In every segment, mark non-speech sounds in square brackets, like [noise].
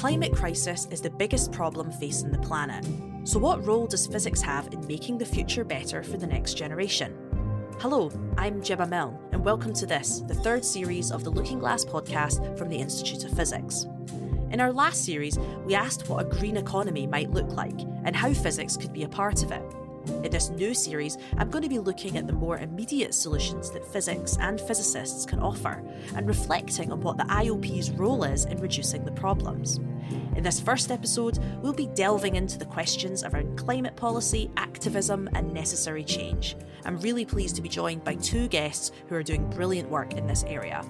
climate crisis is the biggest problem facing the planet. So, what role does physics have in making the future better for the next generation? Hello, I'm Gemma Milne, and welcome to this, the third series of the Looking Glass podcast from the Institute of Physics. In our last series, we asked what a green economy might look like and how physics could be a part of it. In this new series, I'm going to be looking at the more immediate solutions that physics and physicists can offer and reflecting on what the IOP's role is in reducing the problems. In this first episode, we'll be delving into the questions around climate policy, activism, and necessary change. I'm really pleased to be joined by two guests who are doing brilliant work in this area.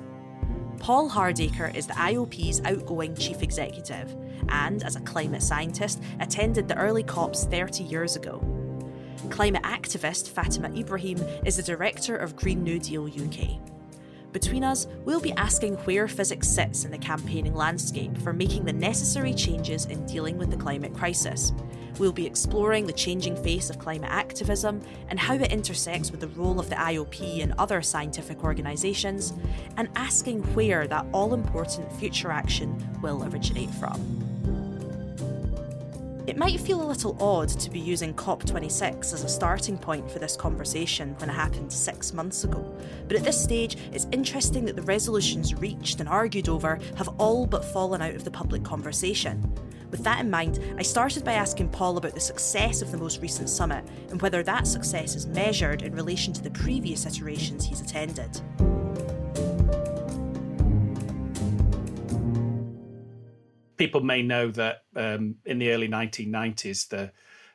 Paul Hardaker is the IOP's outgoing chief executive and, as a climate scientist, attended the early COPs 30 years ago. Climate activist Fatima Ibrahim is the director of Green New Deal UK. Between us, we'll be asking where physics sits in the campaigning landscape for making the necessary changes in dealing with the climate crisis. We'll be exploring the changing face of climate activism and how it intersects with the role of the IOP and other scientific organisations, and asking where that all important future action will originate from. It might feel a little odd to be using COP26 as a starting point for this conversation when it happened six months ago, but at this stage, it's interesting that the resolutions reached and argued over have all but fallen out of the public conversation. With that in mind, I started by asking Paul about the success of the most recent summit and whether that success is measured in relation to the previous iterations he's attended. People may know that um, in the early 1990s, the,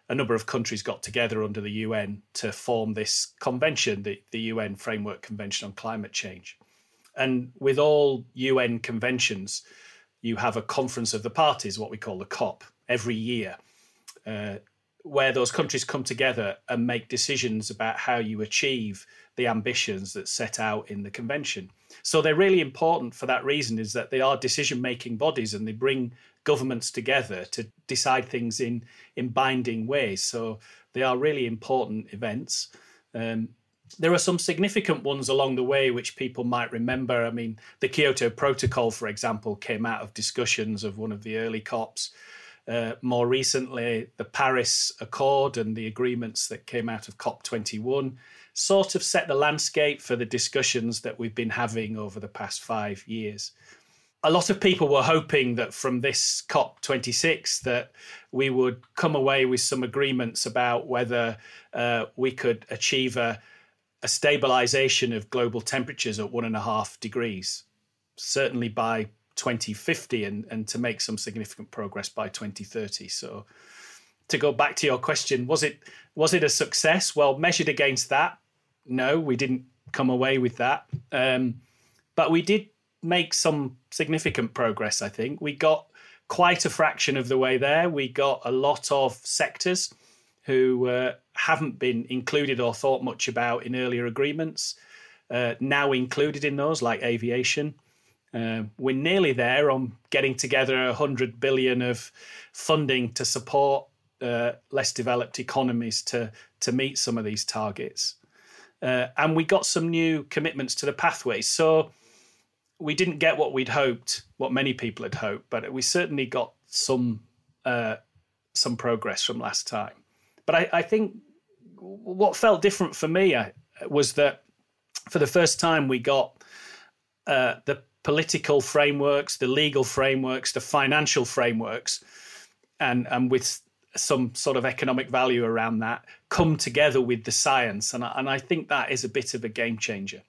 a number of countries got together under the UN to form this convention, the, the UN Framework Convention on Climate Change. And with all UN conventions, you have a conference of the parties, what we call the COP, every year, uh, where those countries come together and make decisions about how you achieve the ambitions that set out in the convention. So they're really important for that reason is that they are decision making bodies and they bring governments together to decide things in in binding ways. So they are really important events. Um, there are some significant ones along the way which people might remember. I mean, the Kyoto Protocol, for example, came out of discussions of one of the early COPs. Uh, more recently, the Paris Accord and the agreements that came out of COP21 sort of set the landscape for the discussions that we've been having over the past five years. A lot of people were hoping that from this COP26 that we would come away with some agreements about whether uh, we could achieve a, a stabilization of global temperatures at one and a half degrees, certainly by 2050, and, and to make some significant progress by 2030. So, to go back to your question, was it was it a success? Well, measured against that, no, we didn't come away with that. Um, but we did make some significant progress, I think. We got quite a fraction of the way there. We got a lot of sectors who uh, haven't been included or thought much about in earlier agreements, uh, now included in those, like aviation. Uh, we're nearly there on getting together 100 billion of funding to support uh, less developed economies to to meet some of these targets. Uh, and we got some new commitments to the pathway. So we didn't get what we'd hoped, what many people had hoped, but we certainly got some uh, some progress from last time. But I, I think what felt different for me uh, was that for the first time we got uh, the political frameworks, the legal frameworks, the financial frameworks, and and with some sort of economic value around that come together with the science. And I, and I think that is a bit of a game changer.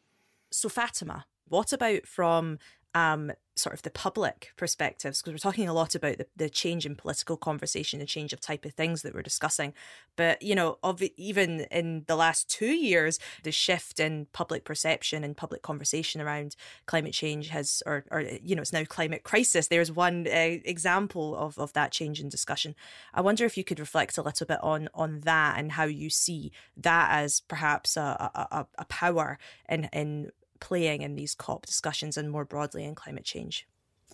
So, Fatima, what about from um, sort of the public perspectives because we're talking a lot about the, the change in political conversation the change of type of things that we're discussing. But you know of even in the last two years the shift in public perception and public conversation around climate change has or, or you know it's now climate crisis. There's one uh, example of, of that change in discussion. I wonder if you could reflect a little bit on on that and how you see that as perhaps a, a, a power in in playing in these COP discussions and more broadly in climate change?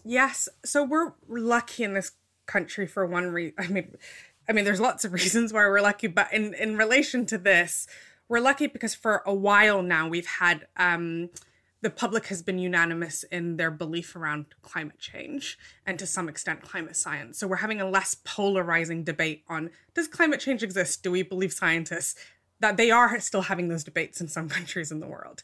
Yes. So we're lucky in this country for one reason. I mean, I mean, there's lots of [laughs] reasons why we're lucky, but in in relation to this, we're lucky because for a while now we've had um, the public has been unanimous in their belief around climate change and to some extent climate science. So we're having a less polarizing debate on does climate change exist? Do we believe scientists? That they are still having those debates in some [laughs] countries in the world.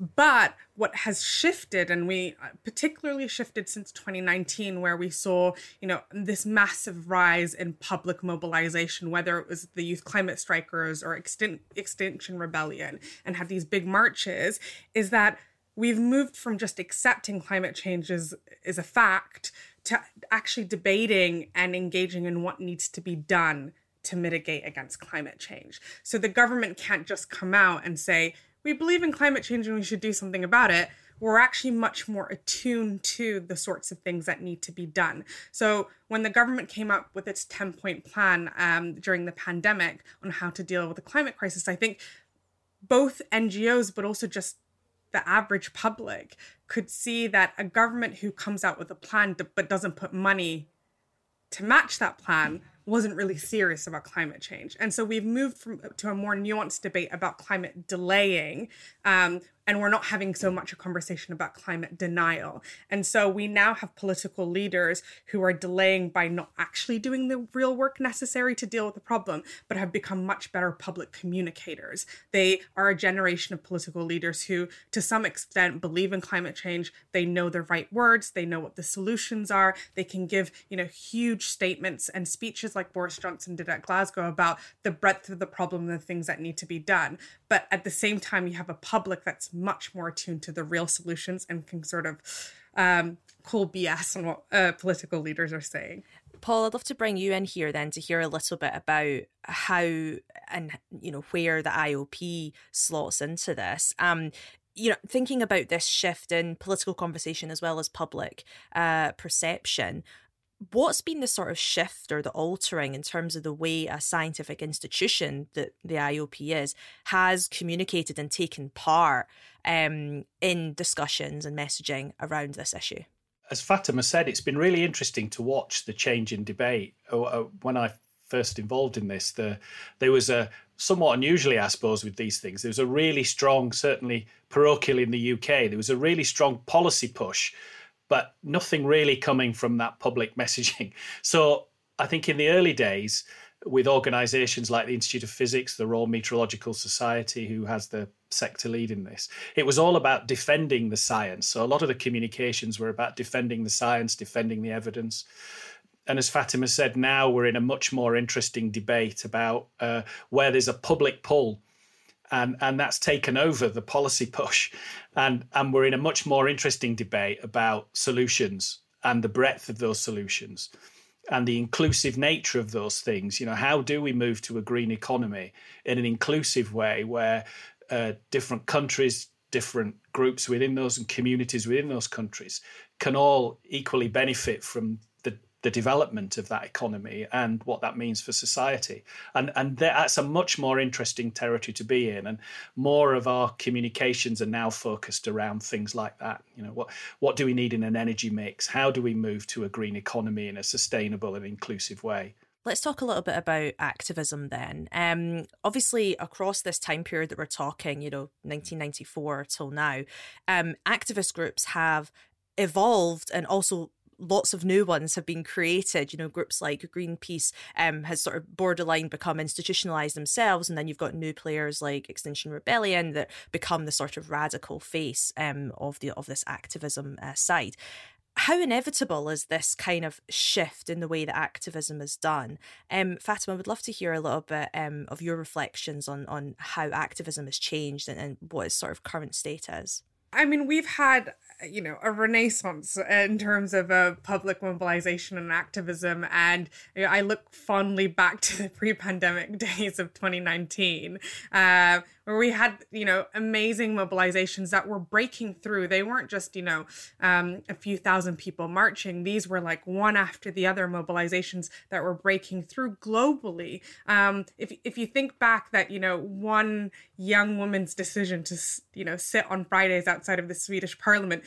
But what has shifted, and we uh, particularly shifted since 2019, where we saw, you know, this massive rise in public mobilization, whether it was the youth climate strikers or Extin- Extinction Rebellion, and have these big marches, is that we've moved from just accepting climate change as, as a fact to actually debating and engaging in what needs to be done to mitigate against climate change. So the government can't just come out and say, we believe in climate change and we should do something about it, we're actually much more attuned to the sorts of things that need to be done. So when the government came up with its 10 point plan um, during the pandemic on how to deal with the climate crisis, I think both NGOs, but also just the average public could see that a government who comes out with a plan but doesn't put money to match that plan wasn't really serious about climate change. And so we've moved from to a more nuanced debate about climate delaying, um, and we're not having so much a conversation about climate denial. And so we now have political leaders who are delaying by not actually doing the real work necessary to deal with the problem, but have become much better public communicators. They are a generation of political leaders who, to some extent, believe in climate change. They know the right words, they know what the solutions are. They can give, you know, huge statements and speeches like Boris Johnson did at Glasgow about the breadth of the problem and the things that need to be done. But at the same time, you have a public that's much more attuned to the real solutions and can sort of um, call BS on what uh, political leaders are saying. Paul, I'd love to bring you in here then to hear a little bit about how and you know where the IOP slots into this. Um, you know, thinking about this shift in political conversation as well as public uh, perception, what's been the sort of shift or the altering in terms of the way a scientific institution that the IOP is has communicated and taken part um, in discussions and messaging around this issue? As Fatima said, it's been really interesting to watch the change in debate. Oh, uh, when I first involved in this, the, there was a somewhat unusually, I suppose, with these things. There was a really strong, certainly parochial in the UK, there was a really strong policy push but nothing really coming from that public [laughs] messaging. So I think in the early days, with organizations like the Institute of Physics, the Royal Meteorological Society, who has the sector lead in this, it was all about defending the science. So a lot of the communications were about defending the science, defending the evidence. And as Fatima said, now we're in a much more interesting debate about uh, where there's a public pull and and that's taken over the policy push. And and we're in a much more interesting debate about solutions and the breadth of those solutions and the inclusive nature of those things. You know how do we move to a green economy in an inclusive way where uh, different countries different groups within those and communities within those countries can all equally benefit from the development of that economy and what that means for society. And and that's a much more interesting territory to be in. And more of our communications are now focused around things like that. You know, what what do we need in an energy mix? How do we move to a green economy in a sustainable and inclusive way? Let's talk a little bit about activism then. Um, obviously, across this time period that we're talking, you know, 1994 till now, um, activist groups have evolved and also lots of new ones have been created. You know, groups like Greenpeace um, has sort of borderline become institutionalized themselves, and then you've got new players like Extinction Rebellion that become the sort of radical face um, of the of this activism uh, side. How inevitable is this kind of shift in the way that activism is done? Um, Fatima, would love to hear a little bit um, of your reflections on on how activism has changed and, and what its sort of current state is. I mean, we've had you know a renaissance in terms of uh, public mobilization and activism. And you know, i look fondly back [laughs] to the pre-pandemic [laughs] days of 2019 uh, where we had you know amazing mobilizations that were breaking through. They weren't just you know um, a few thousand people marching. These were like one after the other mobilizations that were breaking through globally. Um, if, if you think back that you know one young woman's decision to you know sit on fridays outside of the swedish parliament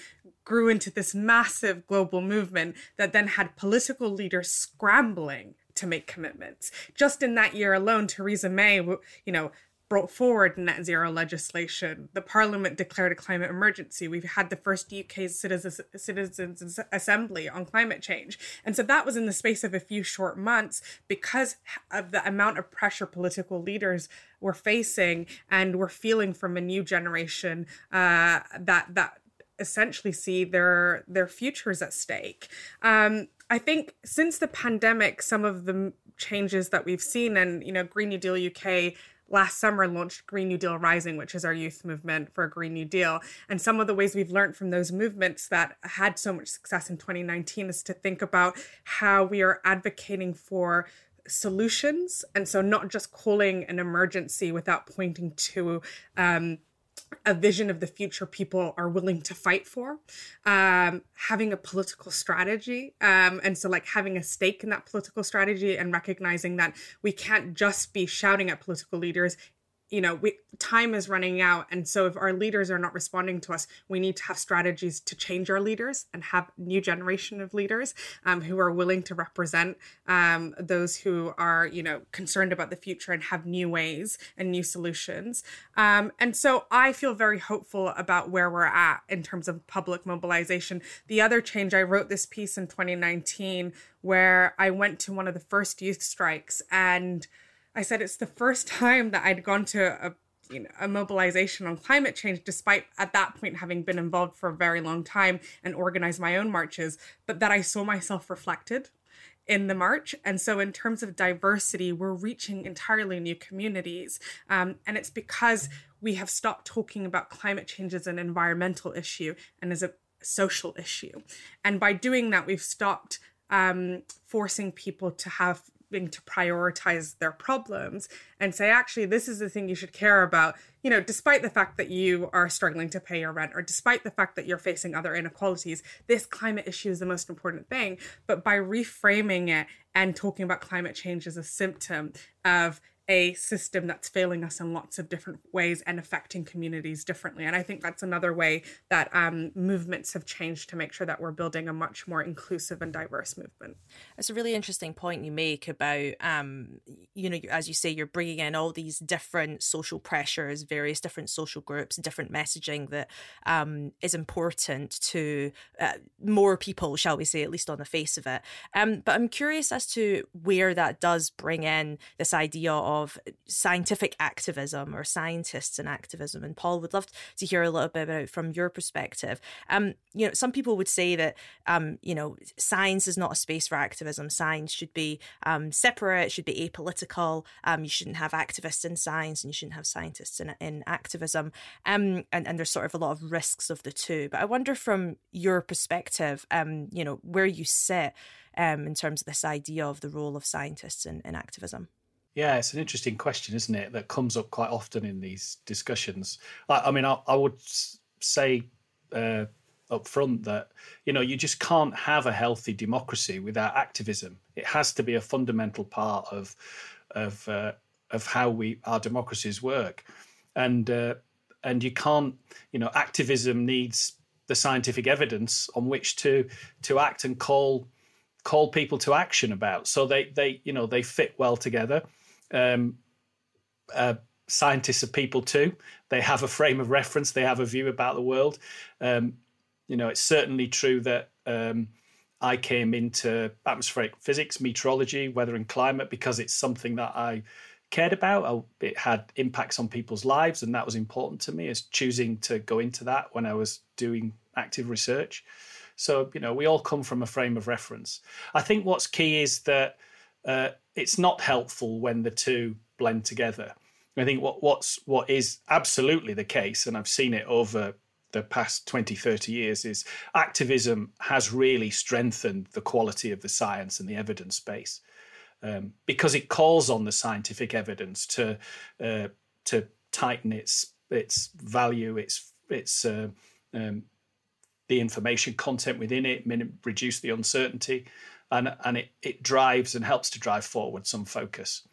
grew into this massive global movement that then had political leaders scrambling to make commitments. Just in that year alone, Theresa May, you know, brought forward net zero legislation. The Parliament declared a climate emergency. We've had the first UK Citizens, Citizens Assembly on climate change. And so that was in the space of a few short months because of the amount of pressure political leaders were facing and were feeling from a new generation uh, that that essentially see their their futures at stake. Um, I think since the pandemic, some of the changes that we've seen, and you know, Green New Deal UK last summer launched Green New Deal Rising, which is our youth movement for a Green New Deal. And some of the ways we've learned from those movements that had so much success in 2019 is to think about how we are advocating for solutions. And so not just calling an emergency without pointing to um, a vision of the future people are willing to fight for. Um, having a political strategy um, and so like having a stake in that political strategy and recognizing that we can't just be shouting at political leaders you know we time is running out. And so if our leaders are not responding to us we need to have strategies to change our leaders and have new generation of leaders um, who are willing to represent um, those who are you know concerned about the future and have new ways and new solutions. Um, and so i feel very hopeful about where we're at in terms of public mobilization. The other change i wrote this piece in 2019 where i went to one of the first youth strikes and I said it's the first time that I'd gone to a you know, a mobilization on climate change, despite at that point having been involved for a very long time and organized my own marches, but that I saw myself reflected in the march. And so, in terms of diversity, we're reaching entirely new communities. Um, and it's because we have stopped talking about climate change as an environmental issue and as a social issue. And by doing that, we've stopped um, forcing people to have to prioritize their problems and say actually this is the thing you should care about. You know despite the fact that you are struggling to pay your rent or despite the fact that you're facing other inequalities this climate issue is the most important thing. But by reframing it and talking about climate change as a symptom of a system that's failing us in lots of different ways and affecting communities differently. And I think that's another way that um, movements have changed to make sure that we're building a much more inclusive and diverse movement. It's a really interesting point you make about, um, you know, as you say, you're bringing in all these different social pressures, various different social groups, different messaging that um, is important to uh, more people, shall we say, at least on the face of it. Um, but I'm curious as to where that does bring in this idea of of scientific activism or scientists and activism. And Paul would love to hear a little bit about from your perspective. Um, you know, some people would say that um, you know, science is not a space for activism. Science should be um, separate, should be apolitical. Um, you shouldn't have activists in science, and you shouldn't have scientists in, in activism. Um, and and there's sort of a lot of risks of the two. But I wonder from your perspective, um, you know, where you sit. Um, in terms of this idea of the role of scientists in, in activism. Yeah, it's an interesting question, isn't it? That comes up quite often in these discussions. I, mean, I, I, would say uh, up front that you know you just can't have a healthy democracy without activism. It has to be a fundamental part of of uh, of how we our democracies work, and uh, and you can't you know activism needs the scientific evidence on which to to act and call call people to action about. So they they you know they fit well together um, uh, scientists are people too. They have a frame of reference. They have a view about the world. Um, you know, it's certainly true that um, I came into atmospheric physics, meteorology, weather and climate because it's something that I cared about. I, it had impacts on people's lives, and that was important to me as choosing to go into that when I was doing active research. So, you know, we all come from a frame of reference. I think what's key is that uh, it's not helpful when the two blend together. I think what what's what is absolutely the case, and I've seen it over the past 20, 30 years, is activism has really strengthened the quality of the science and the evidence base um, because it calls on the scientific evidence to uh, to tighten its its value, its its uh, um, the information content within it, reduce the uncertainty, and and it, it drives and helps to drive forward some focus.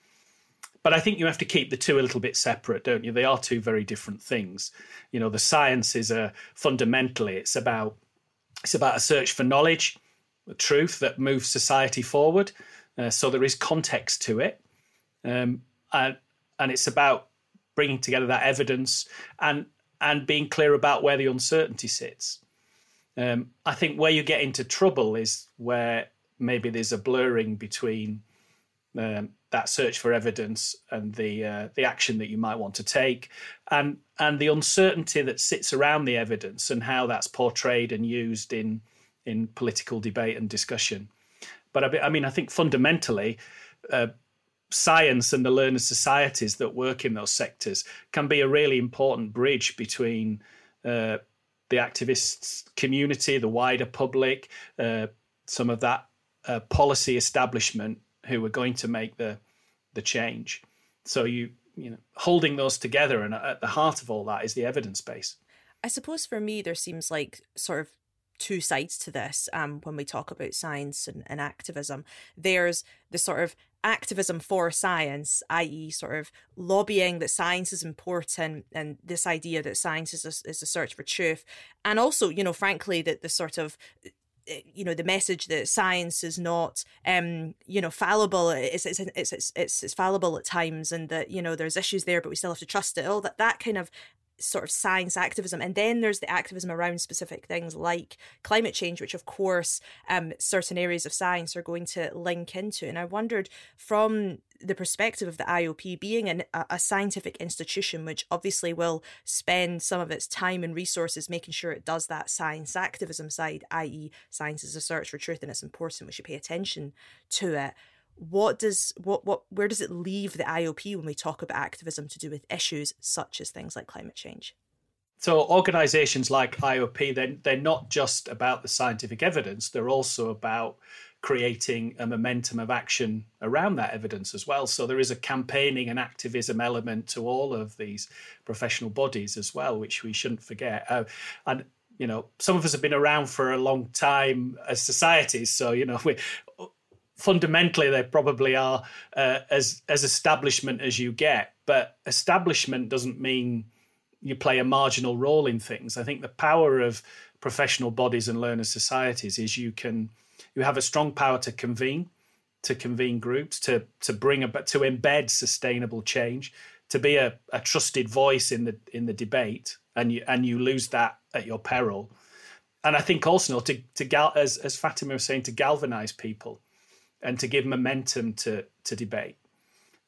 But I think you have to keep the two a little bit separate, don't you? They are two very different things. You know, the science is a fundamentally it's about it's about a search for knowledge, truth that moves society forward. Uh, so there is context to it, um, and and it's about bringing together that evidence and and being clear about where the uncertainty sits. Um, I think where you get into trouble is where maybe there's a blurring between um, that search for evidence and the uh, the action that you might want to take, and and the uncertainty that sits around the evidence and how that's portrayed and used in in political debate and discussion. But I, I mean, I think fundamentally. Uh, science and the learned societies that work in those sectors can be a really important bridge between uh, the activists community, the wider public, uh, some of that uh, policy establishment who are going to make the the change. So you you know holding those together and at the heart of all that is the evidence base. I suppose for me there seems like sort of two sides to this um, when we talk about science and, and activism. There's the sort of activism for science, i.e., sort of lobbying that science is important and this idea that science is a, is a search for truth. And also, you know, frankly, that the sort of you know the message that science is not um you know fallible it's it's it's it's, it's, it's fallible at times and that you know there's issues there but we still have to trust it all that that kind of sort of science activism and then there's the activism around specific things like climate change which of course um, certain areas of science are going to link into. And i wondered from the perspective of the iop being an, a scientific institution which obviously will spend some of its time and resources making sure it does that science activism side i.e science is a search for truth and it's important we should pay attention to it what does what what where does it leave the IOP when we talk about activism to do with issues such as things like climate change? So organizations like IOP, they're, they're not just about the scientific evidence, they're also about creating a momentum of action around that evidence as well. So there is a campaigning and activism element to all of these professional bodies as well, which we shouldn't forget. Uh, and you know, some of us have been around for a long time as societies, so you know [laughs] we fundamentally they probably are uh, as as establishment as you get. But establishment doesn't mean you play a marginal role in things. I think the power of professional bodies and learned societies is you can you have a strong power to convene to convene groups to to bring about to embed sustainable change to be a, a trusted voice in the in the debate and you and you lose that at your peril. And i think also to to gal as as fatima was saying to galvanize people and to give momentum to to debate.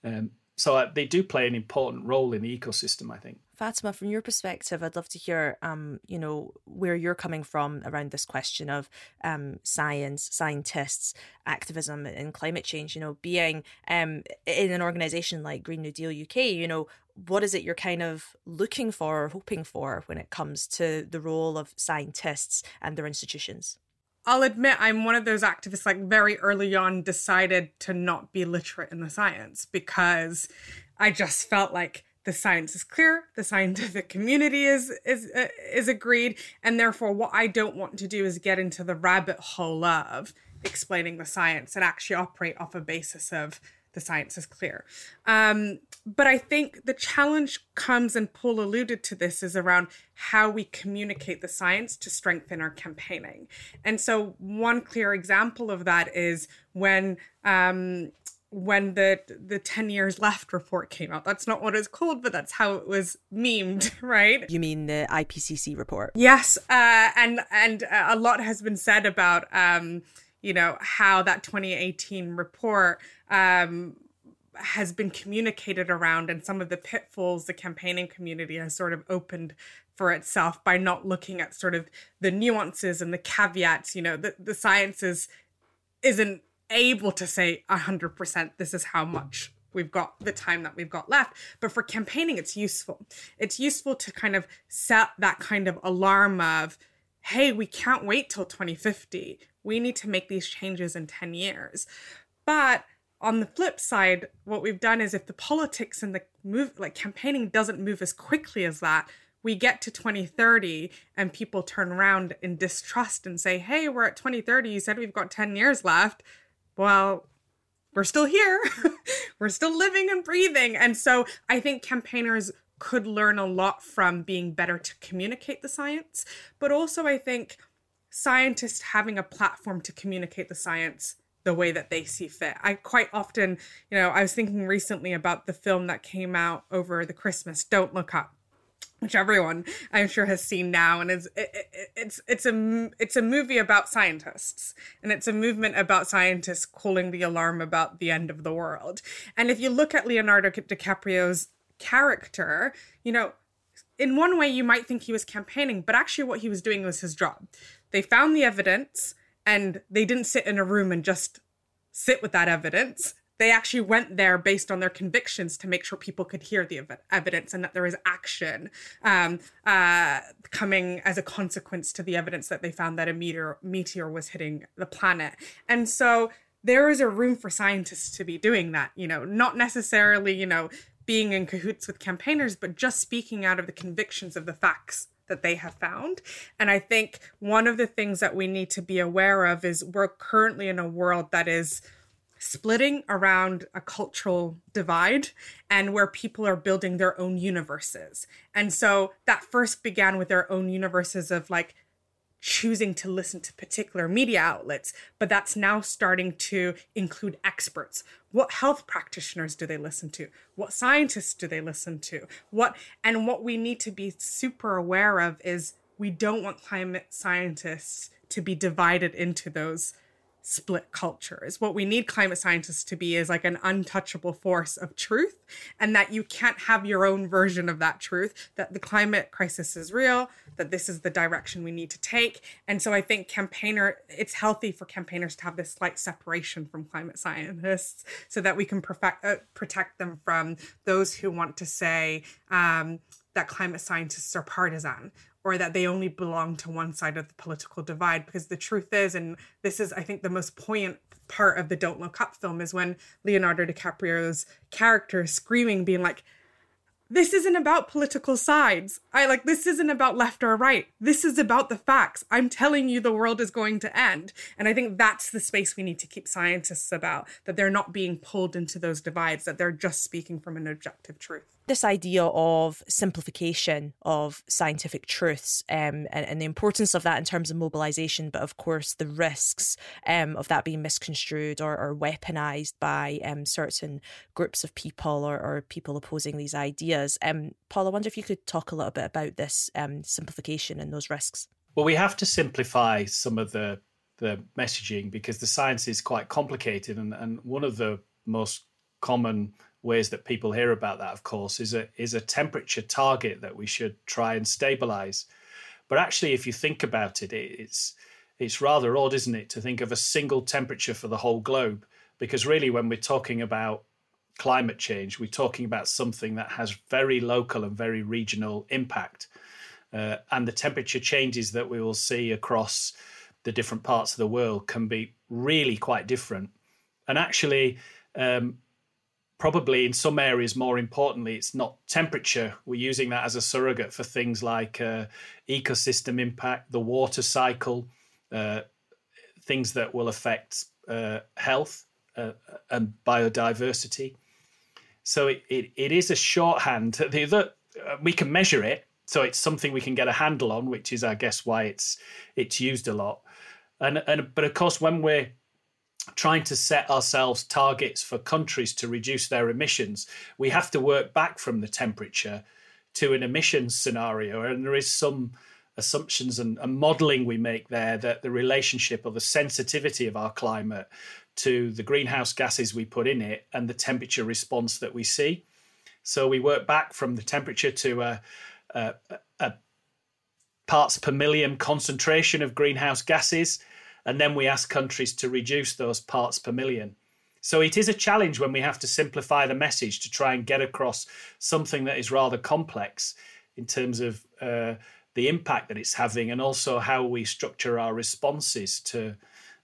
Um, so uh, they do play an important role in the ecosystem, I think. Fatima, from your perspective, I'd love to hear, um, you know, where you're coming from around this question of um, science, scientists, activism, and climate change. You know, being um, in an organisation like Green New Deal UK, you know, what is it you're kind of looking for or hoping for when it comes to the role of scientists and their institutions? I'll admit I'm one of those activists like very early on decided to not be literate in the science because I just felt like the science is clear, the scientific community is is uh, is agreed, and therefore what I don't want to do is get into the rabbit hole of explaining the science and actually operate off a basis of the science is clear. Um, but I think the challenge comes, and Paul alluded to this, is around how we communicate the science to strengthen our campaigning. And so, one clear example of that is when um, when the the 10 years left report came out that's not what it's called but that's how it was memed [laughs] right you mean the ipcc report yes uh, and and a lot has been said about um, you know how that 2018 report um, has been communicated around and some of the pitfalls the campaigning community has sort of opened for itself by not looking at sort of the nuances and the caveats. You know the, the science is isn't able to say 100% this is how much we've got the time that we've got left. But for campaigning it's useful. It's useful to kind of set that kind of alarm of hey we can't wait till 2050 we need to make these changes in 10 years but on the flip side, what we've done is if the politics and the move, like campaigning doesn't move as quickly as that, we get to 2030 and people turn around in distrust and say, hey, we're at 2030. You said we've got 10 years left. Well, we're still here. [laughs] we're still living and breathing. And so I think campaigners could learn a lot from being better to communicate the science. But also, I think scientists having a platform to communicate the science the way that they see fit. I quite often, you know, I was thinking recently about the film that came out over the Christmas, Don't Look Up which everyone I'm sure has seen now, and is it, it, it's it's a it's a movie about scientists, and it's a movement about scientists calling the alarm about the end of the world. And if you look at Leonardo DiCaprio's character, you know, in one way you might think he was campaigning, but actually what he was doing was his job. They found the evidence, and they didn't sit in a room and just sit with that evidence they actually went there based on their convictions to make sure people could hear the ev- evidence and that there was action um, uh, coming as a consequence to the evidence that they found that a meteor meteor was hitting the planet. And so there is a room for scientists to be doing that. You know, not necessarily you know being in cahoots with campaigners, but just speaking out of the convictions of the facts that they have found. And I think one of the things that we need to be aware of is we're currently in a world that is splitting around a cultural divide and where people are building their own universes. And so that first began with their own universes of like choosing to listen to particular media outlets, but that's now starting to include experts. What health practitioners do they listen to? What scientists do they listen to? What and what we need to be super aware of is we don't want climate scientists to be divided into those split cultures. What we need climate scientists to be is like an untouchable force of truth, and that you can't have your own version of that truth, that the climate crisis is real, that this is the direction we need to take. And so I think campaigner, it's healthy for campaigners to have this slight separation from climate scientists so that we can perfect, uh, protect them from those who want to say, um, that climate scientists are partisan or that they only belong to one side of the political divide. Because the truth is, and this is, I think, the most poignant part of the Don't Look Up film, is when Leonardo DiCaprio's character is screaming, being like, this isn't about political sides. I like this isn't about left or right. This is about the facts. I'm telling you the world is going to end. And I think that's the space we need to keep scientists about that they're not being pulled into those divides, that they're just speaking from an objective truth this idea of simplification of scientific truths um, and, and, the importance of that in terms of mobilization, but of course the risks um, of that being misconstrued or, or weaponized by um, certain groups of people or, or, people opposing these ideas. Um, Paul, I wonder if you could talk a little bit about this um, simplification and those risks. Well, we have to simplify some of the the messaging because the science is quite complicated, and, and one of the most common ways that people hear about that, of course, is a is a temperature target that we should try and stabilize. But actually, if you think about it, it's it's rather odd, isn't it, to think of a single temperature for the whole globe? Because really, when we're talking about climate change, we're talking about something that has very local and very regional impact. Uh, and the temperature changes that we will see across the different parts of the world can be really quite different. And actually, um, probably in some areas more importantly it's not temperature we're using that as a surrogate for things like uh, ecosystem impact the water cycle uh, things that will affect uh, health uh, and biodiversity so it, it, it is a shorthand the uh, we can measure it so it's something we can get a handle on which is i guess why it's it's used a lot and and but of course when we're trying to set ourselves targets for countries to reduce their emissions, we have to work back from the temperature to an emissions scenario. And there is some assumptions and, and modeling we make there that the relationship or the sensitivity of our climate to the greenhouse gases we put in it and the temperature response that we see. So we work back from the temperature to a, a, a parts per million concentration of greenhouse gases and then we ask countries to reduce those parts per million. So it is a challenge when we have to simplify the message to try and get across something that is rather complex in terms of uh, the impact that it's having and also how we structure our responses to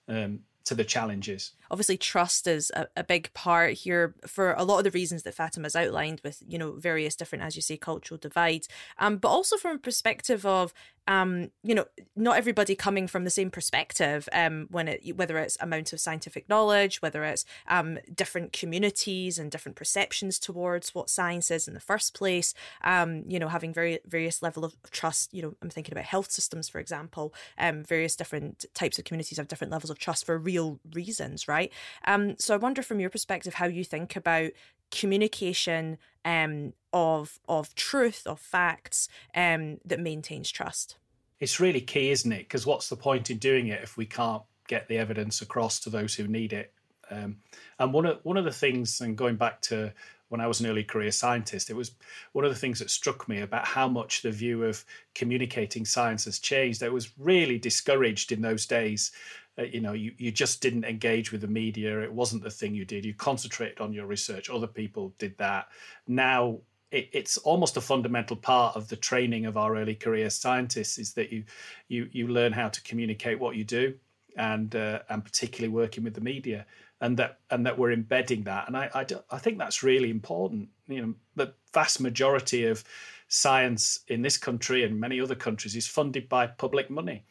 um, to the challenges. Obviously, trust is a, a, big part here for a lot of the reasons that Fatima's outlined, with you know various different, as you say, cultural divides, um, but also from a perspective of um, you know, not everybody coming from the same perspective. Um, when it whether it's amount of scientific knowledge, whether it's um different communities and different perceptions towards what science is in the first place. Um, you know, having very various level of trust. You know, I'm thinking about health systems, for example. Um, various different types of communities have different levels of trust for real reasons, right? Right? Um, so I wonder from your perspective how you think about communication um, of of truth of facts um, that maintains trust. It's really key, isn't it? Because what's the point in doing it if we can't get the evidence across to those who need it? Um, and one of one of the things, and going back to when I was an early career scientist, it was one of the things that struck me about how much the view of communicating science has changed. I was really discouraged in those days. Uh, you know, you, you just didn't engage with the media. It wasn't the thing you did. You concentrated on your research. Other people did that. Now it, it's almost a fundamental part of the training of our early career scientists is that you you you learn how to communicate what you do and uh, and particularly working with the media and that and that we're embedding that. And I, I, I think that's really important. You know, the vast majority of science in this country and many other countries is funded by public money,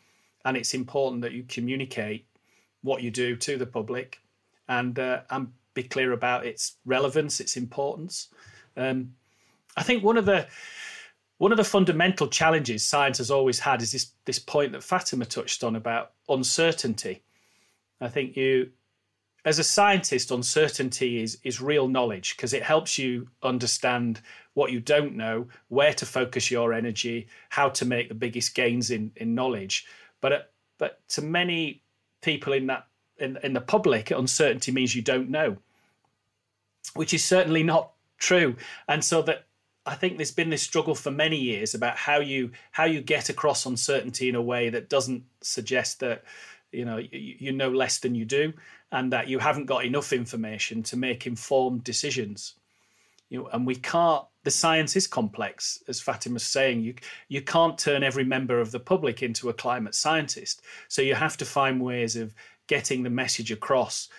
and it's important that you communicate what you do to the public, and uh, and be clear about its relevance, its importance. Um, I think one of the one of the fundamental challenges science has always had is this this point that Fatima touched on about uncertainty. I think you as a scientist, uncertainty is is real knowledge because it helps you understand what you don't know, where to focus your energy, how to make the biggest gains in in knowledge. But uh, but to many people in that in in the public, uncertainty means you don't know, which is certainly not true. And so that I think there's been this struggle for many years about how you how you get across uncertainty in a way that doesn't suggest that you know you, you know less than you do and that you haven't got enough information to make informed decisions. You know, and we can't. The science is complex, as Fatima's saying. You you can't turn every member of the public into a climate scientist. So you have to find ways of getting the message across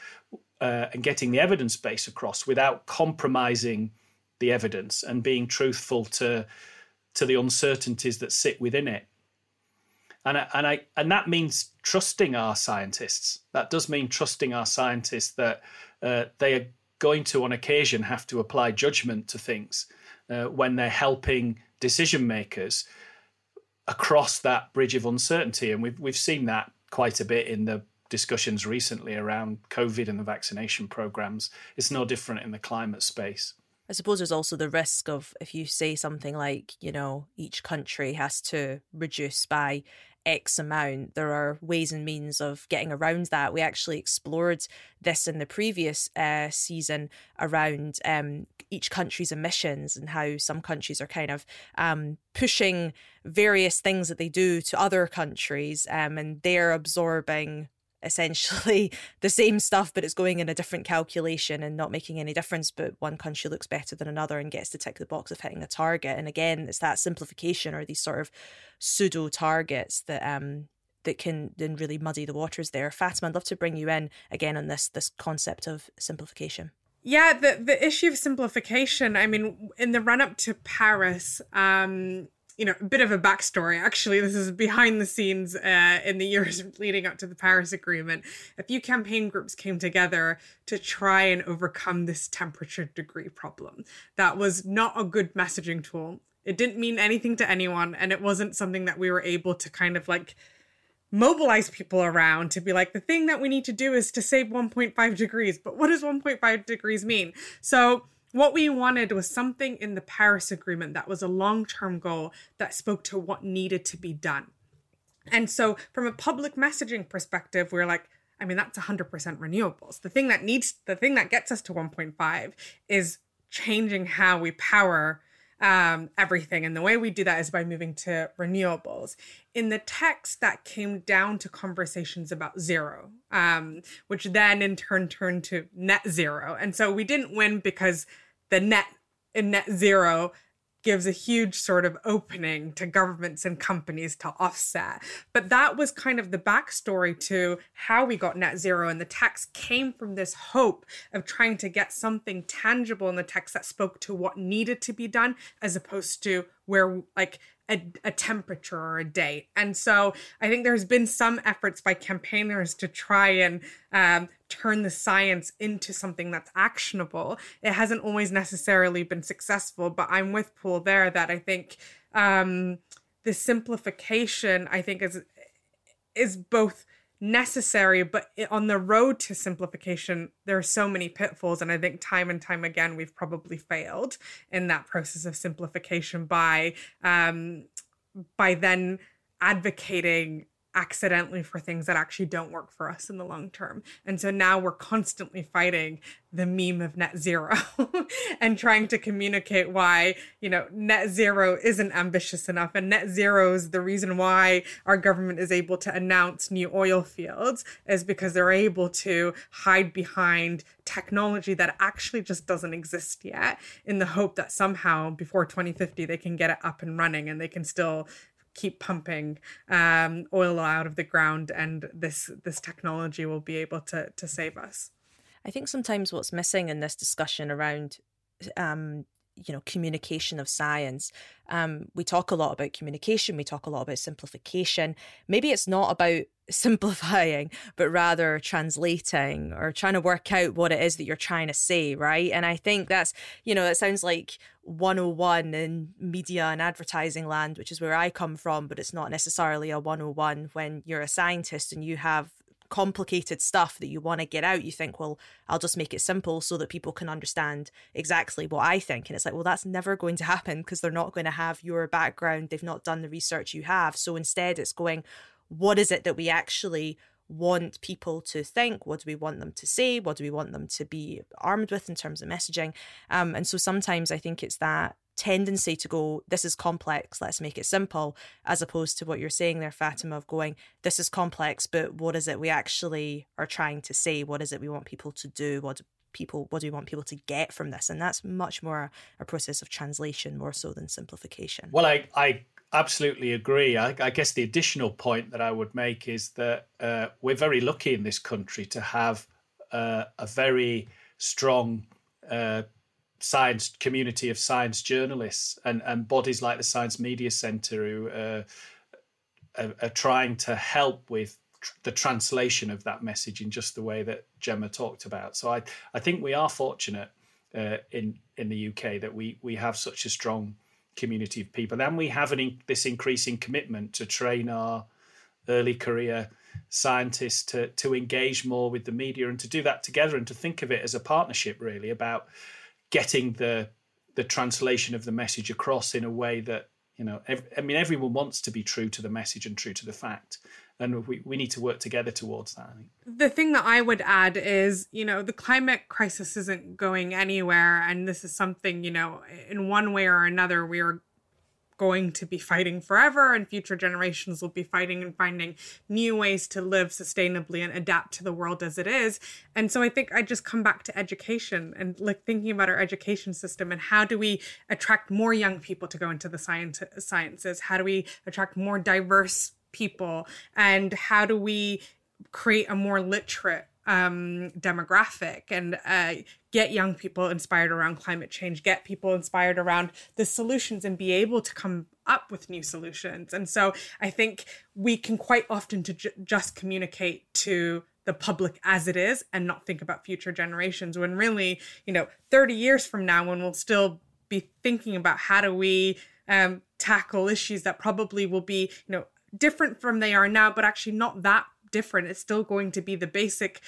uh, and getting the evidence base across without compromising the evidence and being truthful to to the uncertainties that sit within it and I, and I and that means trusting our scientists. That does mean trusting our scientists that uh, they are going to, on occasion, have to apply judgment to things uh, when they're helping decision makers across that bridge of uncertainty. And we've we've seen that quite a bit in the discussions recently around COVID and the vaccination programs. It's no different in the climate space. I suppose there's also the risk of if you say something like, you know, each country has to reduce by X amount. There are ways and means of getting around that. We actually explored this in the previous uh, season around um, each country's emissions and how some countries are kind of um, pushing various things that they do to other countries um, and they're absorbing essentially [laughs] the same stuff, but it's going in a different calculation and not making any difference. But one country looks better than another and gets to tick the box of hitting a target. And again, it's that simplification or these sort of pseudo targets that um that can then really muddy the waters there. Fatima, I'd love to bring you in again on this this concept of simplification. Yeah, the the issue of simplification. I mean, in the run up to Paris, um, you know, a bit of a backstory. Actually, this is behind the scenes uh, in the [laughs] years leading up to the Paris Agreement. A few campaign groups came together to try and overcome this temperature degree problem. That was not a good messaging tool. It didn't mean anything to anyone, and it wasn't something that we were able to kind of like mobilize people around to be like the thing that we need to do is to save 1.5 degrees but what does 1.5 degrees mean so what we wanted was something in the Paris Agreement that was a long term goal that spoke to what needed to be done. And so, from a public messaging perspective, we're like, I mean, that's 100% renewables. The thing that needs, the thing that gets us to 1.5 is changing how we power um, everything. And the way we do that is by moving to renewables. In the text, that came down to conversations about zero, um, which then in turn turned to net zero. And so we didn't win because the net in net zero gives a huge sort of opening to governments and companies to offset. But that was kind of the backstory to how we got net zero. And the text came from this hope of trying to get something tangible in the text that spoke to what needed to be done, as opposed to where, like, a, a temperature or a date. And so I think there's been some efforts by campaigners to try and um, turn the science into something that's actionable. It hasn't always necessarily been successful, but I'm with Paul there that I think um, the simplification, I think, is is both necessary, but on the road to simplification, there are so many pitfalls. And I think time and time again, we've probably failed in that process of simplification by um, by then advocating accidentally for things that actually don't work for us in the long term. And so now we're constantly fighting the meme of net zero [laughs] and trying to communicate why, you know, net zero isn't ambitious enough. And net zero is the reason why our government is able to announce new oil fields is because they're able to hide behind technology that actually just doesn't exist yet in the hope that somehow before 2050 they can get it up and running and they can still keep pumping um, oil out of the ground, and this this technology will be able to to save us. I think sometimes what's missing in this discussion around um, you know communication of science. Um, we talk a lot about communication we talk a lot about simplification. Maybe it's not about [laughs] simplifying but rather translating or trying to work out what it is that you're trying to say right? And i think that's you know it sounds like 101 in media and advertising land which is where i come from but it's not necessarily a 101 when you're a scientist and you have complicated stuff that you want to get out, you think, well, I'll just make it simple so that people can understand exactly what I think. And it's like, well, that's never going to happen because they're not going to have your background. They've not done the research you have. So instead, it's going, what is it that we actually want people to think? What do we want them to say? What do we want them to be armed with in terms of messaging? Um, and so sometimes I think it's that tendency to go, this is complex, let's make it simple, as opposed to what you're saying there, Fatima, of going, this is complex, but what is it we actually are trying to say? What is it we want people to do? What do people what do we want people to get from this? And that's much more a process of translation more so than simplification. Well, I, I absolutely agree. I, I guess the additional point that I would make is that uh, we're very lucky in this country to have uh, a very strong uh, science community of science journalists and, and bodies like the Science Media Centre who uh, are, are, trying to help with tr- the translation of that message in just the way that Gemma talked about. So I, I think we are fortunate uh, in in the UK that we we have such a strong community of people, and we have an this increasing commitment to train our early career scientists to to engage more with the media and to do that together and to think of it as a partnership really about getting the the translation of the message across in a way that you know i mean everyone wants to be true to the message and true to the fact and we, we need to work together towards that I think. the thing that i would add is you know the climate crisis isn't going anywhere and this is something you know in one way or another we're going to be fighting forever and future generations will be fighting and finding new ways to live sustainably and adapt to the world as it is. And so i think i just come back to education and like thinking about our education system and how do we attract more young people to go into the science sciences? How do we attract more diverse people? And how do we create a more literate um, demographic and uh, get young people inspired around climate change, get people inspired around the solutions and be able to come up with new solutions. And so I think we can quite often to ju- just communicate to the public as it is and not think about future generations when really, you know, 30 years from now when we'll still be thinking about how do we um, tackle issues that probably will be, you know, different from they are now, but actually not that different. It's still going to be the basic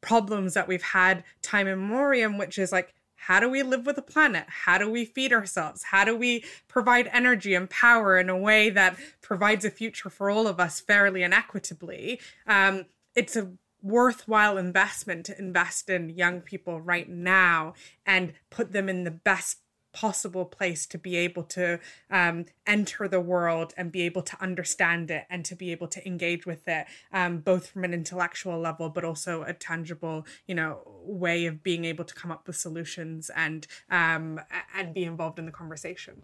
problems that we've had time immemorial, which is like, how do we live with the planet? How do we feed ourselves? How do we provide energy and power in a way that provides a future for all of us fairly and equitably? Um, it's a worthwhile investment to invest in young people right now and put them in the best possible place to be able to um, enter the world and be able to understand it and to be able to engage with it, um, both from an intellectual level, but also a tangible, you know, way of being able to come up with solutions and um, and be involved in the conversation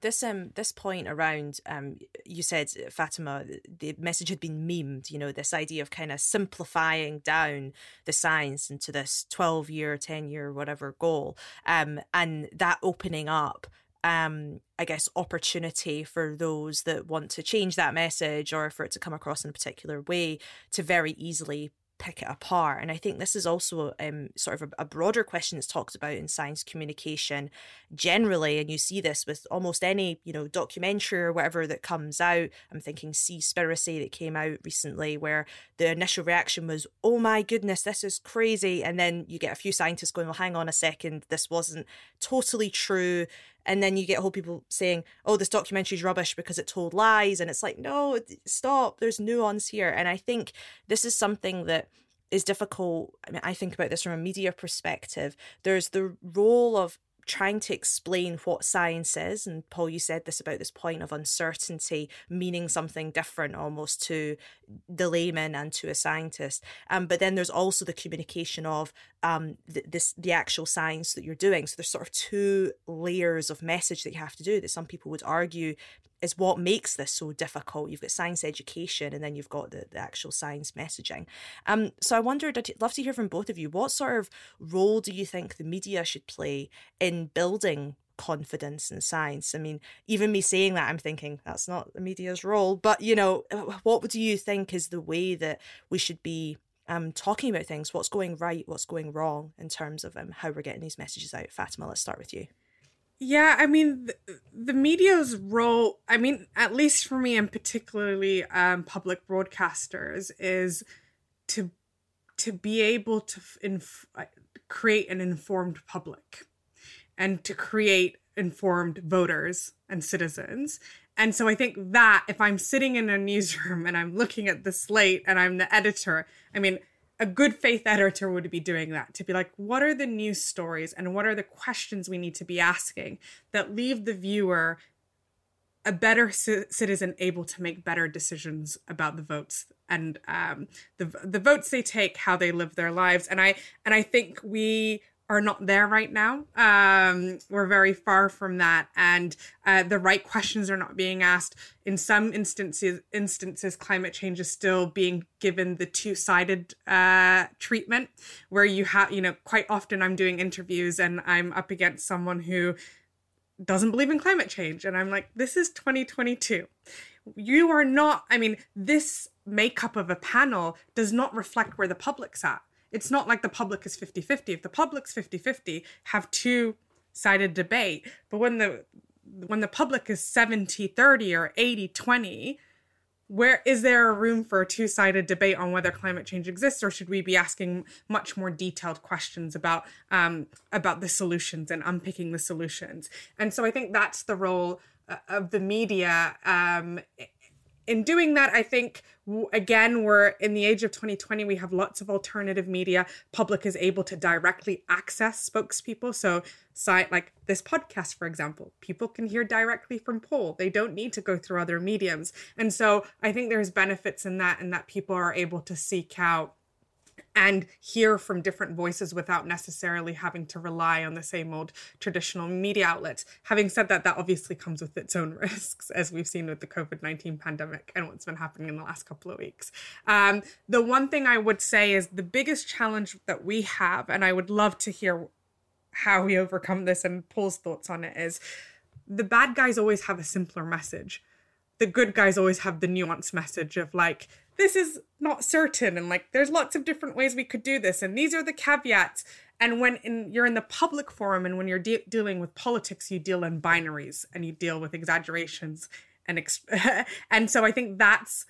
this um this point around um you said Fatima the message had been memed you know this idea of kind of simplifying down the science into this 12 year 10 year whatever goal. Um and that opening up um I guess opportunity for those that want to change that message or for it to come across in a particular way to very easily pick it apart. And I think this is also um, sort of a, a, broader question that's talked about in science communication generally. And you see this with almost any, you know, documentary or whatever that comes out. I'm thinking Seaspiracy that came out recently, where the initial reaction was, oh my goodness, this is crazy. And then you get a few scientists going, well, hang on a second, this wasn't totally true and then you get whole people saying oh this documentary is rubbish because it told lies. And it's like no stop. There's nuance here. And i think this is something that is difficult i mean i think about this from a media perspective. There's the role of trying to explain what science is. And Paul, you said this about this point of uncertainty meaning something different almost to the layman and to a scientist. Um, but then there's also the communication of um, th- this the actual science that you're doing. So there's sort of two layers of message that you have to do that some people would argue is what makes this so difficult. You've got science education and then you've got the, the actual science messaging. Um, so I wondered, I'd love to hear from both of you. What sort of role do you think the media should play in building confidence in science? I mean, even me saying that, I'm thinking that's not the media's role. But, you know, what do you think is the way that we should be um, talking about things? What's going right? What's going wrong in terms of um, how we're getting these messages out? Fatima, let's start with you. Yeah, I mean, the, the, media's role, I mean, at least for me and particularly um, public broadcasters, is to to be able to inf- uh, create an informed public and to create informed voters and citizens. And so I think that if I'm sitting in a newsroom and I'm looking at the slate and I'm the editor, I mean, a good faith editor would be doing that to be like, what are the news stories and what are the questions we need to be asking that leave the viewer a better c- citizen able to make better decisions about the votes and um, the the votes they take, how they live their lives, and I and I think we are not there right now. Um, we're very far from that, and uh, the right questions are not being asked. In some instances, instances, climate change is still being given the two-sided uh, treatment, where you have, you know, quite often I'm doing interviews and I'm up against someone who doesn't believe in climate change, and I'm like, this is 2022. You are not. I mean, this makeup of a panel does not reflect where the public's at it's not like the public is 50-50 if the public's 50-50 have two sided debate. But when the when the public is 70-30 or 80-20 where is there a room for a two-sided debate on whether climate change exists or should we be asking much more detailed questions about um, about the solutions and unpicking the solutions? And so i think that's the role uh, of the media um, in doing that, I think again we're in the age of 2020 we have lots of alternative media. Public is able to directly access spokespeople. So site like this podcast for example people can hear directly from Paul they don't need to go through other mediums. And so i think there's benefits in that and that people are able to seek out and hear from different voices without necessarily having to rely on the same old traditional media outlets. Having said that, that obviously comes with its own [laughs] risks, as we've seen with the COVID 19 pandemic and what's been happening in the last couple of weeks. Um, the one thing I would say is the biggest challenge that we have, and I would love to hear how we overcome this and Paul's thoughts on it, is the bad guys always have a simpler message. The good guys always have the nuanced message of like, this is not certain and like there's lots of different ways we could do this and these are the caveats. And when in, you're in the public forum and when you're de- dealing with politics you deal in binaries and you deal with exaggerations and exp- [laughs] and so i think that's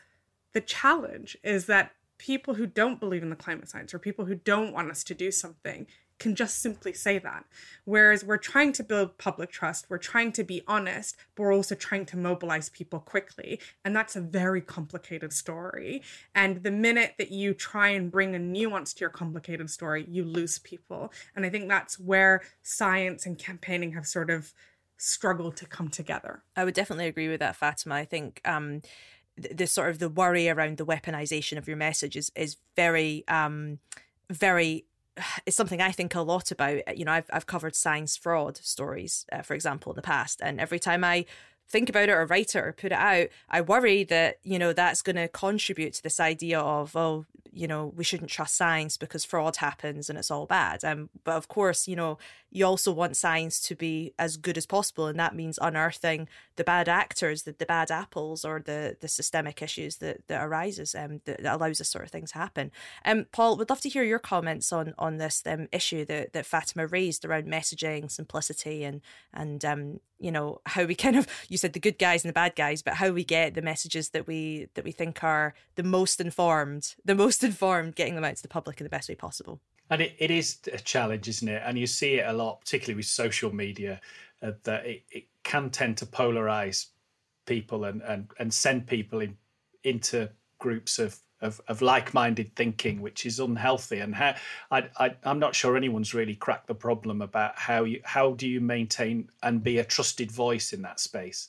the challenge is that people who don't believe in the climate science or people who don't want us to do something can just simply say that. Whereas we're trying to build public trust, we're trying to be honest, but we're also trying to mobilize people quickly. And that's a very complicated story. And the minute that you try and bring a nuance to your complicated story, you lose people. And I think that's where science and campaigning have sort of struggled to come together. I would definitely agree with that, Fatima. I think um the, sort of the worry around the weaponization of your message is is very um very it's something I think a lot about. You know, I've I've covered science fraud stories, uh, for example, in the past, and every time I think about it or write it or put it out, I worry that you know that's going to contribute to this idea of oh, you know we shouldn't trust science because fraud happens and it's all bad. Um, but of course you know you also want science to be as good as possible and that means unearthing the bad actors the, the bad apples or the the systemic issues that that arises um, that, that allows this sort of thing to happen. Um paul would love to hear your comments on on this um, issue that that fatima raised around messaging simplicity and and um you know how we [laughs] kind of you said the good guys and the bad guys but how we get the messages that we that we think are the most informed the most [laughs] informed getting them out to the public in the best way possible. And it, it is a challenge isn't it? And you see it a lot particularly with social media uh, that it, it can tend to polarize people and and, and send people in, into groups of of, of like-minded thinking, which is unhealthy. And how, I, I, I'm not sure anyone's really cracked the problem about how you how do you maintain and be a trusted voice in that space.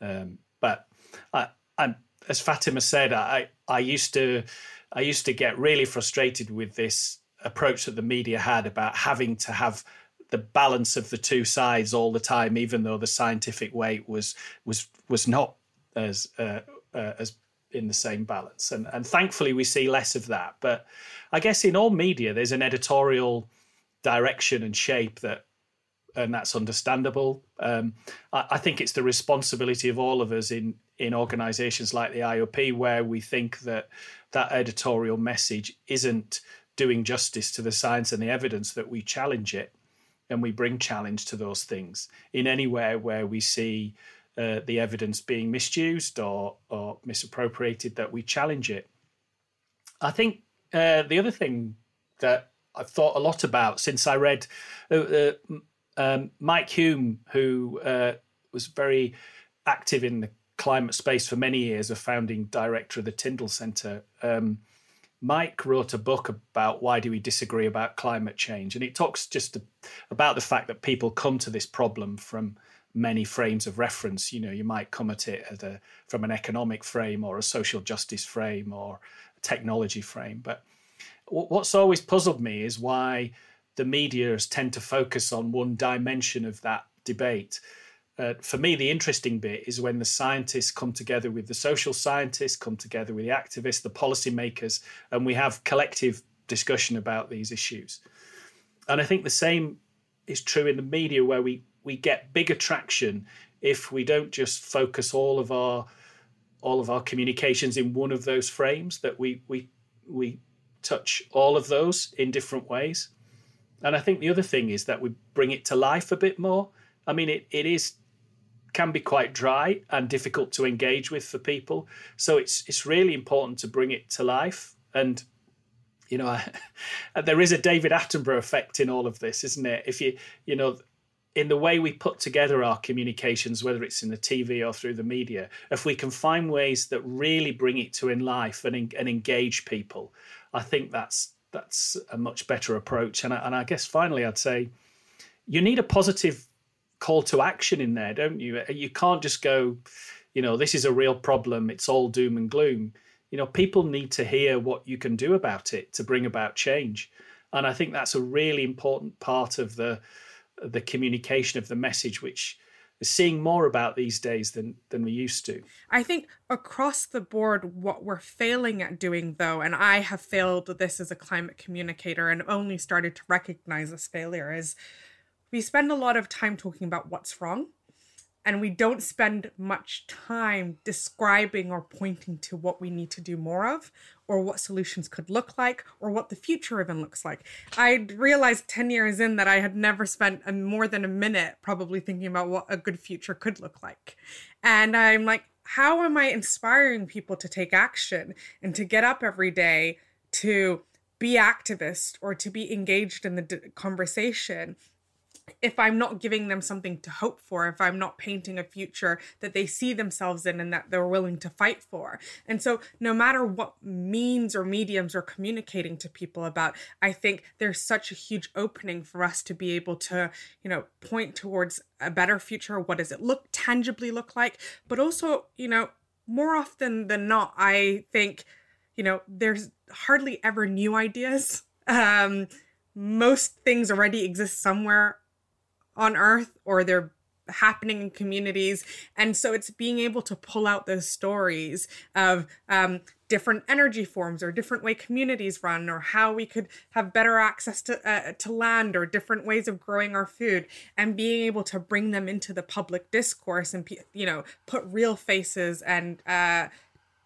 Um, but I, I'm, as Fatima said, I I used to I used to get really frustrated with this approach that the media had about having to have the balance of the two sides all the time, even though the scientific weight was was was not as uh, uh, as in the same balance. And and thankfully we see less of that. But I guess in all media there's an editorial direction and shape that and that's understandable. Um, I, I, think it's the responsibility of all of us in in organisations like the IOP where we think that that editorial message isn't doing justice to the science and the evidence that we challenge it and we bring challenge to those things in anywhere where we see uh, the evidence being misused or, or misappropriated, that we challenge it. I think uh, the other thing that I've thought a lot about since I read uh, uh um, Mike Hulme, who uh, was very active in the climate space for many years, a founding director of the Tyndall Centre. Um, Mike wrote a book about why do we disagree about climate change, and it talks just about the fact that people come to this problem from many frames of reference. You know, you might come at it at a, from an economic frame or a social justice frame or a technology frame. But what's always puzzled me is why the media tend to focus on one dimension of that debate. Uh, for me, the interesting bit is when the scientists come together with the social scientists, come together with the activists, the policymakers, and we have collective discussion about these issues. And I think the same is true in the media, where we we get bigger traction if we don't just focus all of our all of our communications in one of those frames that we we we touch all of those in different ways. And i think the other thing is that we bring it to life a bit more. I mean it, it is can be quite dry and difficult to engage with for people. So it's it's really important to bring it to life. And you know [laughs] there is a david attenborough effect in all of this isn't it? If you you know in the way we put together our communications, whether it's in the TV or through the media, if we can find ways that really bring it to in life and, and engage people, I think that's that's a much better approach. And I, and I guess finally, I'd say you need a positive call to action in there, don't you? Uh, you can't just go, you know, this is a real problem. It's all doom and gloom. You know, people need to hear what you can do about it to bring about change. And I think that's a really important part of the the communication of the message, which is seeing more about these days than than we used to. I think across the board, what we're failing at doing, though, and I have failed this as a climate communicator and only started to recognize this failure, is we spend a lot of time talking about what's wrong and we don't spend much time describing or pointing to what we need to do more of or what solutions could look like or what the future even looks like. I realized 10 years in that i had never spent a, more than a minute probably thinking about what a good future could look like. And i'm like how am i inspiring people to take action and to get up every day to be activist or to be engaged in the conversation if I'm not giving them something to hope for, if I'm not painting a future that they see themselves in and that they're willing to fight for. And so, no matter what means or mediums we're communicating to people about, I think there's such a huge opening for us to be able to, you know, point towards a better future. What does it look tangibly look like? But also, you know, more often than not, I think, you know, there's hardly ever new ideas. Um, most things already exist somewhere on Earth or they're happening in communities. And so it's being able to pull out those stories of um, different energy forms or different way communities run or how we could have better access to uh, to land or different ways of growing our food and being able to bring them into the public discourse and you know put real faces and uh,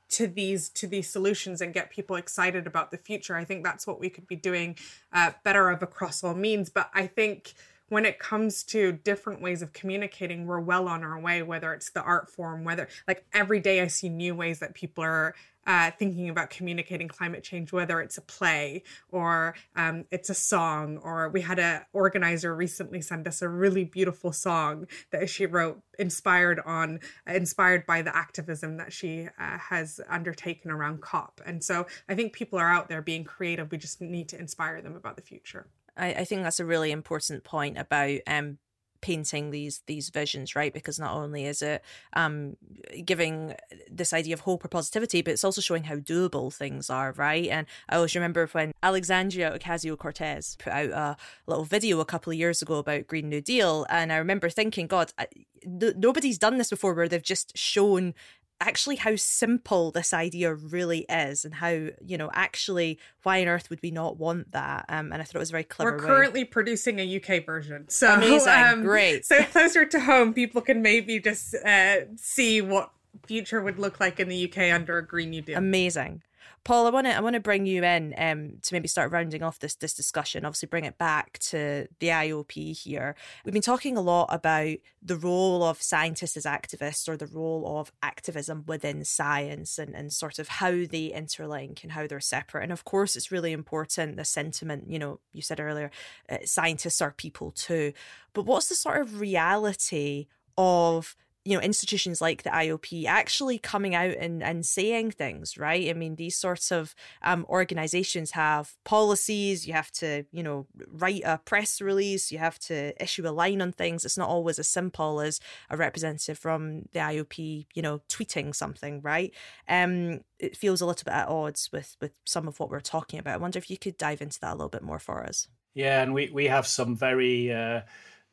to these to these solutions and get people excited about the future. I think that's what we could be doing uh, better of across all means. But i think when it comes to different ways of communicating, we're well on our way, whether it's the art form, whether like every day I see new ways that people are uh, thinking about communicating climate change, whether it's a play or um, it's a song, or we had an organizer recently send us a really beautiful song that she wrote, inspired on, inspired by the activism that she uh, has undertaken around COP. And so I think people are out there being creative. We just need to inspire them about the future. I, I think that's a really important point about um, painting these these visions right? Because not only is it um giving this idea of hope or positivity but it's also showing how doable things are right? And i always remember when alexandria ocasio-cortez put out a little video a couple of years ago about green new deal and i remember thinking god I, nobody's done this before where they've just shown actually how simple this idea really is and how you know actually why on earth would we not want that? Um, and i thought it was very clever we're currently way. producing a uk version. So amazing. um, great. so closer to home people can maybe just uh, see what future would look like in the uk under a green new deal. Amazing Paul, I want to I want to bring you in um, to maybe start rounding off this this discussion. Obviously, bring it back to the IOP here. We've been talking a lot about the role of scientists as activists, or the role of activism within science, and and sort of how they interlink and how they're separate. And of course, it's really important the sentiment. You know, you said earlier, uh, scientists are people too. But what's the sort of reality of you know institutions like the IOP actually coming out and, and saying things right? I mean these sorts of um, organizations have policies. You have to you know write a press release. You have to issue a line on things. It's not always as simple as a representative from the IOP you know tweeting something right? Um it feels a little bit at odds with with some of what we're talking about. I wonder if you could dive into that a little bit more for us. Yeah and we we have some very uh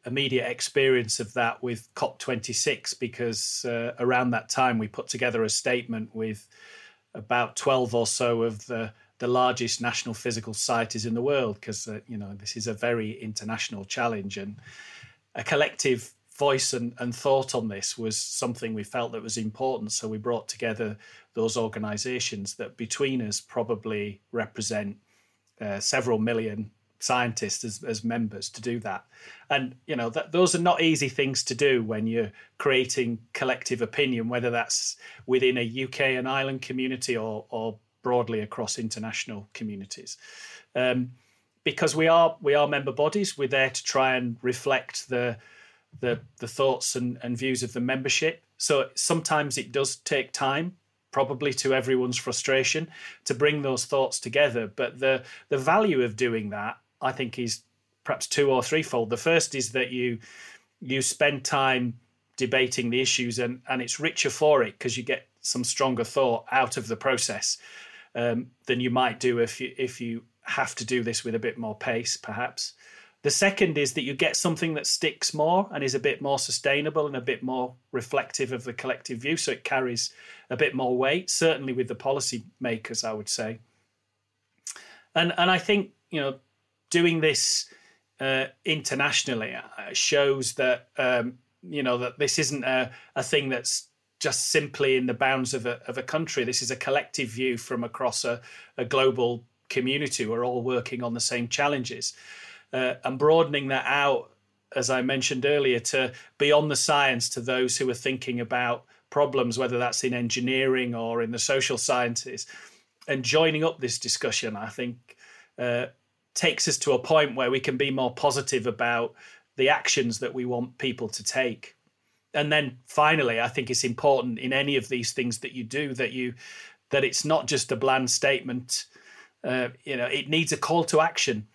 immediate experience of that with COP26 because uh, around that time we put together a statement with about 12 or so of the the largest national physical societies in the world because uh, you know this is a very international challenge and a collective voice and, and thought on this was something we felt that was important. So we brought together those organizations that between us probably represent uh, several million scientists as, as members to do that. And you know that those are not easy things to do when you're creating collective opinion whether that's within a uk and ireland community or or broadly across international communities. Um, because we are we are member bodies we're there to try and reflect the the the thoughts and, and views of the membership. So sometimes it does take time probably to everyone's frustration to bring those thoughts together but the the value of doing that I think is perhaps two or threefold. The first is that you you spend time debating the issues and and it's richer for it because you get some stronger thought out of the process um, than you might do if you if you have to do this with a bit more pace perhaps the second is that you get something that sticks more and is a bit more sustainable and a bit more reflective of the collective view so it carries a bit more weight certainly with the policy makers i would say and and i think you know doing this uh, internationally uh, shows that um, you know that this isn't a, a thing that's just simply in the bounds of a, of a country. This is a collective view from across a, a global community. We're all working on the same challenges. Uh, and broadening that out, as I mentioned earlier, to beyond the science to those who are thinking about problems, whether that's in engineering or in the social sciences, and joining up this discussion, I think uh, takes us to a point where we can be more positive about the actions that we want people to take. And then finally i think it's important in any of these things that you do that you that it's not just a bland statement. Uh, you know it needs a call to action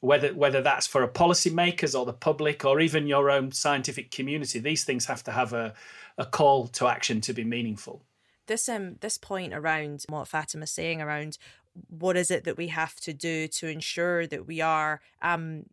whether whether that's for a policymakers or the public or even your own scientific community. These things have to have a, a call to action to be meaningful. This um this point around what Fatima's saying around what is it that we have to do to ensure that we are um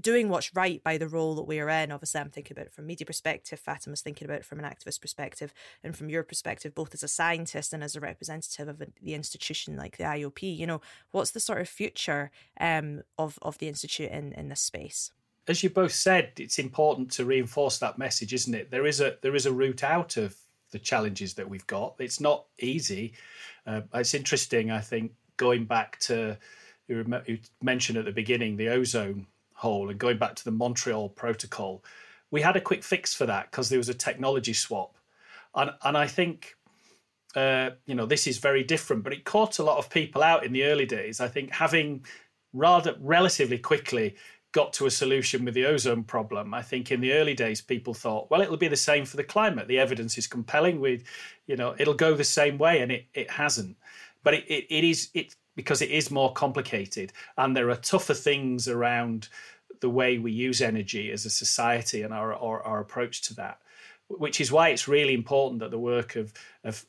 doing what's right by the role that we are in. Obviously, I'm thinking about it from media perspective. Fatima's thinking about it from an activist perspective, and from your perspective, both as a scientist and as a representative of the institution like the IOP. You know, what's the sort of future um, of of the institute in in this space? As you both said, it's important to reinforce that message, isn't it? There is a there is a route out of the challenges that we've got. It's not easy. Uh, it's interesting, I think, going back to you mentioned at the beginning the ozone hole and going back to the Montreal Protocol, we had a quick fix for that because there was a technology swap, and and I think. Uh, you know, this is very different, but it caught a lot of people out in the early days. I think having rather relatively quickly got to a solution with the ozone problem. I think in the early days, people thought, well, it'll be the same for the climate. The evidence is compelling. With, you know, it'll go the same way, and it, it hasn't. But it, it, it is it because it is more complicated, and there are tougher things around the way we use energy as a society and our our, our approach to that. Which is why it's really important that the work of of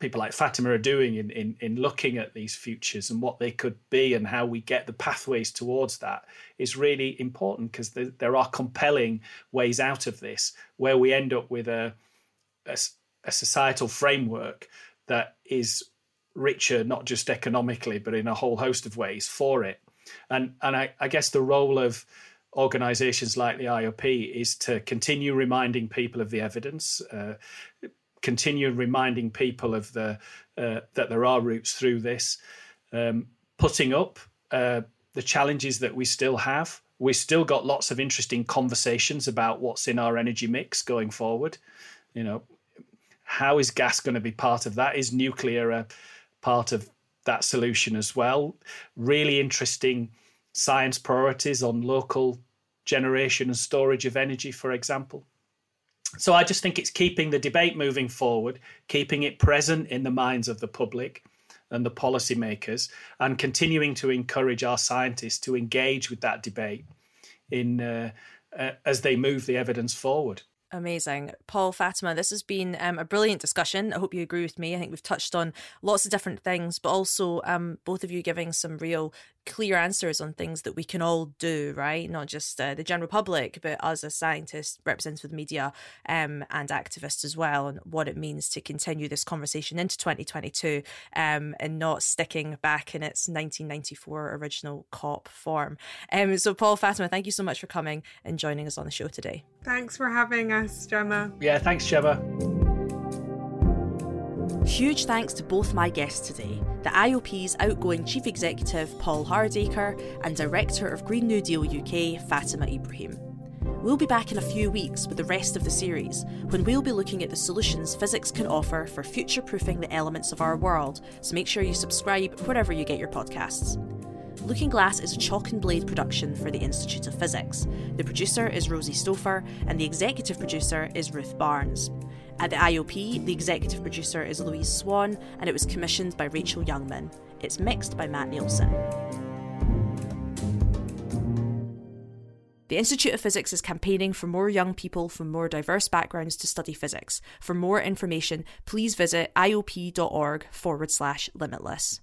people like Fatima are doing in, in, in looking at these futures and what they could be and how we get the pathways towards that is really important because there, there are compelling ways out of this where we end up with a, a, a societal framework that is richer, not just economically, but in a whole host of ways for it. And, and I, I guess the role of organizations like the IOP is to continue reminding people of the evidence, uh, continue reminding people of the uh, that there are routes through this, um, putting up uh, the challenges that we still have. We've still got lots of interesting conversations about what's in our energy mix going forward. You know, how is gas going to be part of that? Is nuclear a part of that solution as well? Really interesting science priorities on local generation and storage of energy, for example. So I just think it's keeping the debate moving forward, keeping it present in the minds of the public and the policymakers, and continuing to encourage our scientists to engage with that debate in uh, uh, as they move the evidence forward. Amazing. Paul, Fatima, this has been um, a brilliant discussion. I hope you agree with me. I think we've touched on lots of different things, but also um, both of you giving some real clear answers on things that we can all do, right? Not just uh, the general public, but us as scientists, representative media, um, and activists as well, and what it means to continue this conversation into 2022 um, and not sticking back in its 1994 original COP form. Um, so, Paul, Fatima, thank you so much for coming and joining us on the show today. Thanks for having us, Gemma. Yeah, thanks, Gemma. Huge thanks to both my guests today the IOP's outgoing Chief Executive Paul Hardaker and Director of Green New Deal UK Fatima Ibrahim. We'll be back in a few weeks with the rest of the series, when we'll be looking at the solutions physics can offer for future proofing the elements of our world, so make sure you subscribe wherever you get your podcasts. Looking Glass is a chalk and blade production for the Institute of Physics. The producer is Rosie Stouffer, and the executive producer is Ruth Barnes. At the IOP, the executive producer is Louise Swan, and it was commissioned by Rachel Youngman. It's mixed by Matt Nielsen. The Institute of Physics is campaigning for more young people from more diverse backgrounds to study physics. For more information, please visit iop.org forward slash limitless.